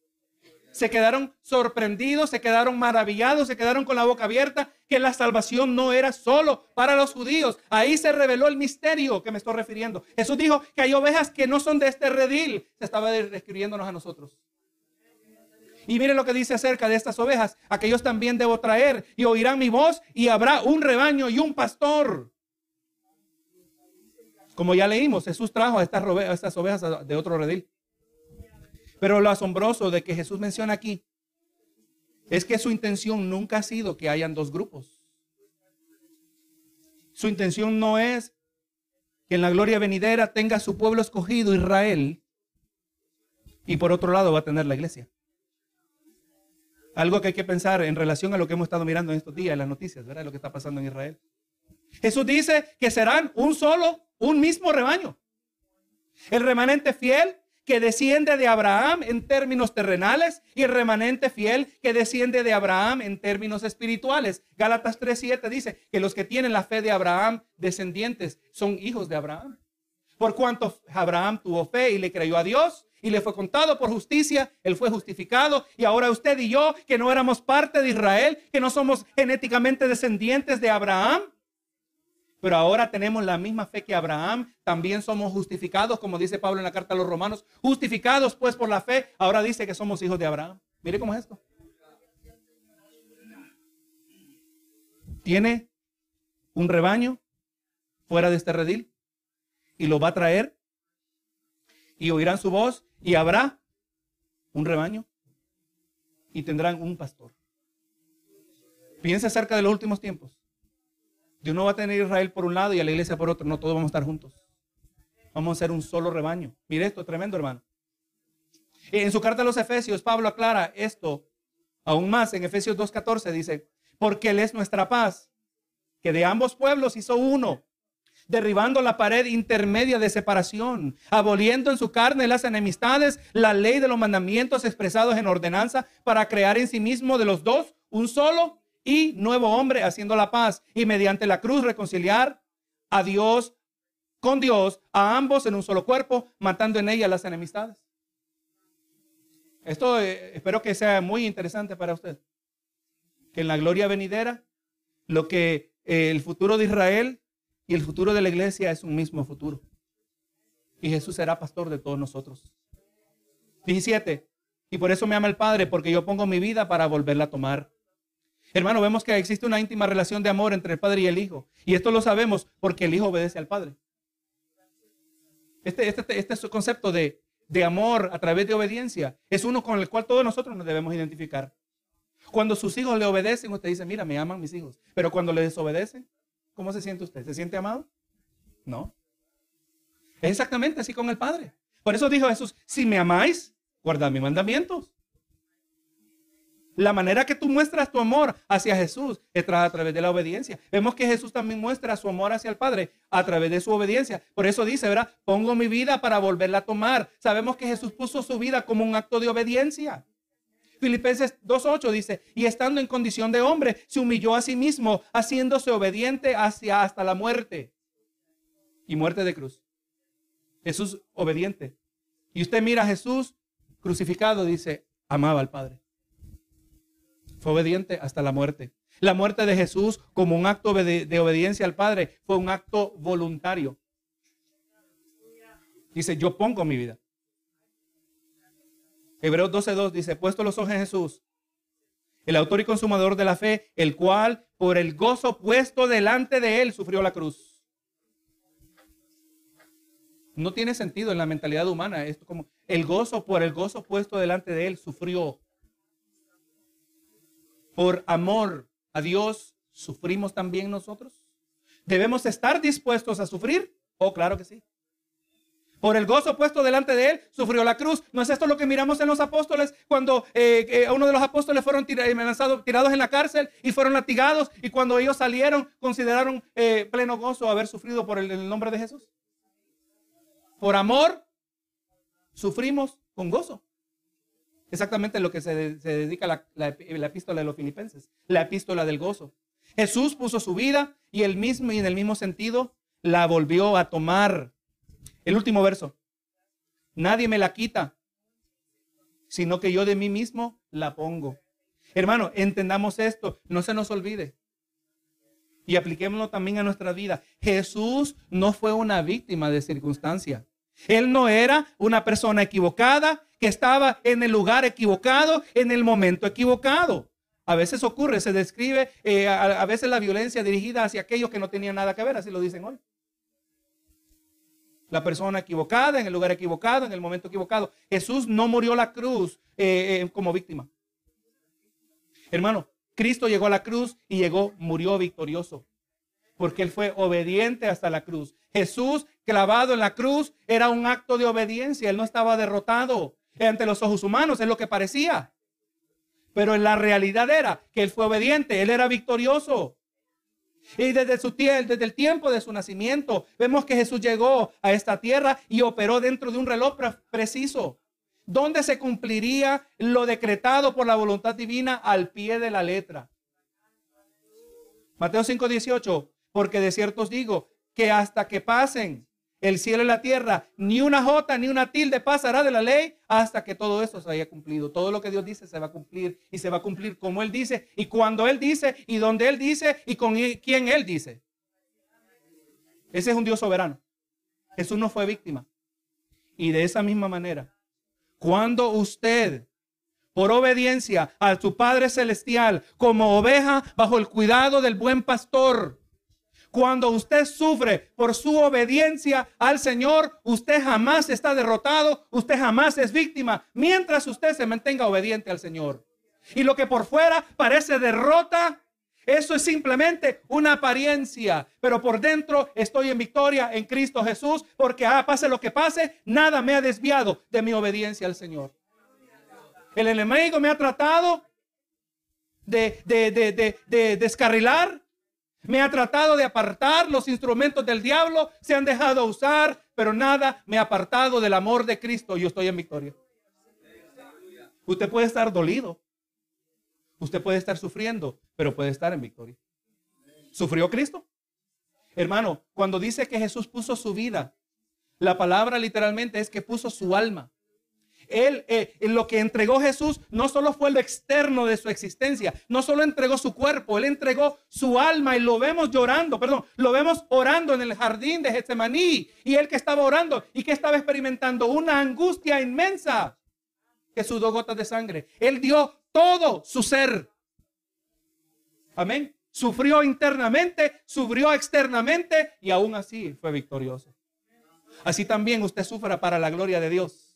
Se quedaron sorprendidos, se quedaron maravillados, se quedaron con la boca abierta, que la salvación no era solo para los judíos. Ahí se reveló el misterio que me estoy refiriendo. Jesús dijo que hay ovejas que no son de este redil. Se estaba describiéndonos a nosotros. Y miren lo que dice acerca de estas ovejas. Aquellos también debo traer y oirán mi voz y habrá un rebaño y un pastor. Como ya leímos, Jesús trajo a estas, ovejas de otro redil. Pero lo asombroso de que Jesús menciona aquí es que su intención nunca ha sido que hayan dos grupos. Su intención no es que en la gloria venidera tenga su pueblo escogido, Israel, y por otro lado va a tener la iglesia. Algo que hay que pensar en relación a lo que hemos estado mirando en estos días, en las noticias, ¿verdad? Lo que está pasando en Israel. Jesús dice que serán un solo, un mismo rebaño. El remanente fiel que desciende de Abraham en términos terrenales y el remanente fiel que desciende de Abraham en términos espirituales. Gálatas 3:7 dice que los que tienen la fe de Abraham, descendientes, son hijos de Abraham. Por cuanto Abraham tuvo fe y le creyó a Dios, y le fue contado por justicia, él fue justificado y ahora usted y yo, que no éramos parte de Israel, que no somos genéticamente descendientes de Abraham, pero ahora tenemos la misma fe que Abraham, también somos justificados, como dice Pablo en la carta a los romanos, justificados pues por la fe, ahora dice que somos hijos de Abraham. Mire cómo es esto. Tiene un rebaño fuera de este redil y lo va a traer y oirán su voz y habrá un rebaño y tendrán un pastor. Piensa acerca de los últimos tiempos. Dios no va a tener Israel por un lado y a la iglesia por otro. No, todos vamos a estar juntos. Vamos a ser un solo rebaño. Mire esto, tremendo hermano. En su carta a los Efesios, Pablo aclara esto aún más. En Efesios 2.14 dice, porque Él es nuestra paz, que de ambos pueblos hizo uno derribando la pared intermedia de separación, aboliendo en su carne las enemistades, la ley de los mandamientos expresados en ordenanza, para crear en sí mismo de los dos un solo y nuevo hombre, haciendo la paz y mediante la cruz reconciliar a Dios con Dios, a ambos en un solo cuerpo, matando en ella las enemistades. Esto eh, espero que sea muy interesante para usted. Que en la gloria venidera, lo que eh, el futuro de Israel y el futuro de la iglesia es un mismo futuro. Y Jesús será pastor de todos nosotros. 17. Y por eso me ama el Padre, porque yo pongo mi vida para volverla a tomar. Hermano, vemos que existe una íntima relación de amor entre el Padre y el Hijo. Y esto lo sabemos porque el Hijo obedece al Padre. Este, este, este concepto de, de amor a través de obediencia es uno con el cual todos nosotros nos debemos identificar. Cuando sus hijos le obedecen, usted dice, mira, me aman mis hijos. Pero cuando le desobedecen, ¿Cómo se siente usted? ¿Se siente amado? No. Es exactamente así con el Padre. Por eso dijo Jesús, si me amáis, guardad mis mandamientos. La manera que tú muestras tu amor hacia Jesús es a través de la obediencia. Vemos que Jesús también muestra su amor hacia el Padre a través de su obediencia. Por eso dice, ¿verdad? Pongo mi vida para volverla a tomar. Sabemos que Jesús puso su vida como un acto de obediencia. Filipenses 2.8 dice, y estando en condición de hombre, se humilló a sí mismo, haciéndose obediente hacia hasta la muerte. Y muerte de cruz. Jesús obediente. Y usted mira a Jesús crucificado, dice, amaba al Padre. Obediente hasta la muerte. La muerte de Jesús como un acto de obediencia al Padre fue un acto voluntario. Dice, yo pongo mi vida. Hebreos 12.2 dice, puesto los ojos en Jesús, el autor y consumador de la fe, el cual por el gozo puesto delante de él sufrió la cruz. No tiene sentido en la mentalidad humana esto como el gozo por el gozo puesto delante de él sufrió. Por amor a Dios sufrimos también nosotros. ¿Debemos estar dispuestos a sufrir? Oh, claro que sí. Por el gozo puesto delante de él, sufrió la cruz. ¿No es esto lo que miramos en los apóstoles cuando eh, eh, uno de los apóstoles fueron eh, tirados en la cárcel y fueron latigados? Y cuando ellos salieron, consideraron pleno gozo haber sufrido por el, nombre de Jesús. Por amor, sufrimos con gozo. Exactamente lo que se, dedica la, la, la epístola de los filipenses, la epístola del gozo. Jesús puso su vida y, el mismo, y en el mismo sentido la volvió a tomar El último verso. Nadie me la quita, sino que yo de mí mismo la pongo. Hermano, entendamos esto, no se nos olvide. Y apliquémoslo también a nuestra vida. Jesús no fue una víctima de circunstancia. Él no era una persona equivocada que estaba en el lugar equivocado, en el momento equivocado. A veces ocurre, se describe eh, a, veces la violencia dirigida hacia aquellos que no tenían nada que ver, así lo dicen hoy. La persona equivocada, en el lugar equivocado, en el momento equivocado. Jesús no murió la cruz eh, eh, como víctima. Hermano, Cristo llegó a la cruz y llegó, murió victorioso. Porque él fue obediente hasta la cruz. Jesús clavado en la cruz era un acto de obediencia. Él no estaba derrotado ante los ojos humanos, es lo que parecía. Pero en la realidad era que él fue obediente, él era victorioso. Y desde su desde el tiempo de su nacimiento, vemos que Jesús llegó a esta tierra y operó dentro de un reloj preciso, donde se cumpliría lo decretado por la voluntad divina al pie de la letra. Mateo 5:18, porque de cierto os digo que hasta que pasen el cielo y la tierra, ni una jota ni una tilde pasará de la ley hasta que todo eso se haya cumplido. Todo lo que Dios dice se va a cumplir y se va a cumplir como Él dice y cuando Él dice y donde Él dice y con quien Él dice. Ese es un Dios soberano. Jesús no fue víctima. Y de esa misma manera, cuando usted, por obediencia a su Padre Celestial, como oveja bajo el cuidado del buen pastor, cuando usted sufre por su obediencia al Señor, usted jamás está derrotado, usted jamás es víctima, mientras usted se mantenga obediente al Señor. Y lo que por fuera parece derrota, eso es simplemente una apariencia, pero por dentro estoy en victoria en Cristo Jesús, porque ah, pase lo que pase, nada me ha desviado de mi obediencia al Señor. El enemigo me ha tratado de, de, de, de descarrilar, me ha tratado de apartar, los instrumentos del diablo se han dejado usar, pero nada me ha apartado del amor de Cristo. Yo estoy en victoria. Usted puede estar dolido, usted puede estar sufriendo, pero puede estar en victoria. ¿Sufrió Cristo? Hermano, cuando dice que Jesús puso su vida, la palabra literalmente es que puso su alma. Él, eh, lo que entregó Jesús no solo fue lo externo de su existencia, no solo entregó su cuerpo, él entregó su alma y lo vemos llorando, perdón, lo vemos orando en el jardín de Getsemaní y él que estaba orando y que estaba experimentando una angustia inmensa que sudó gotas de sangre. Él dio todo su ser. Amén. Sufrió internamente, sufrió externamente y aún así fue victorioso. Así también usted sufra para la gloria de Dios.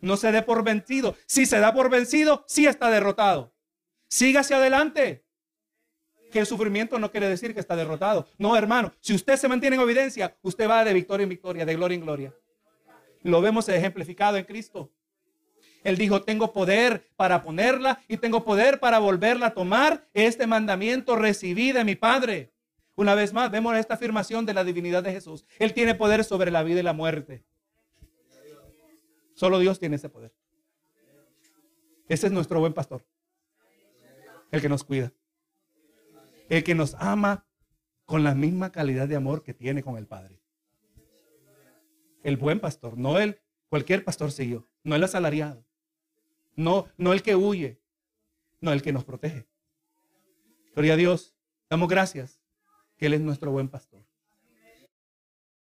No se dé por vencido. Si se da por vencido, sí está derrotado. Siga hacia adelante. Que el sufrimiento no quiere decir que está derrotado. No, hermano. Si usted se mantiene en obediencia, usted va de victoria en victoria, de gloria en gloria. Lo vemos ejemplificado en Cristo. Él dijo, tengo poder para ponerla y tengo poder para volverla a tomar. Este mandamiento recibí de mi Padre. Una vez más, vemos esta afirmación de la divinidad de Jesús. Él tiene poder sobre la vida y la muerte. Solo Dios tiene ese poder. Ese es nuestro buen pastor. El que nos cuida. El que nos ama con la misma calidad de amor que tiene con el Padre. El buen pastor, no el cualquier pastor siguió, no el asalariado, no, no el que huye, no el que nos protege. Gloria a Dios, damos gracias que Él es nuestro buen pastor.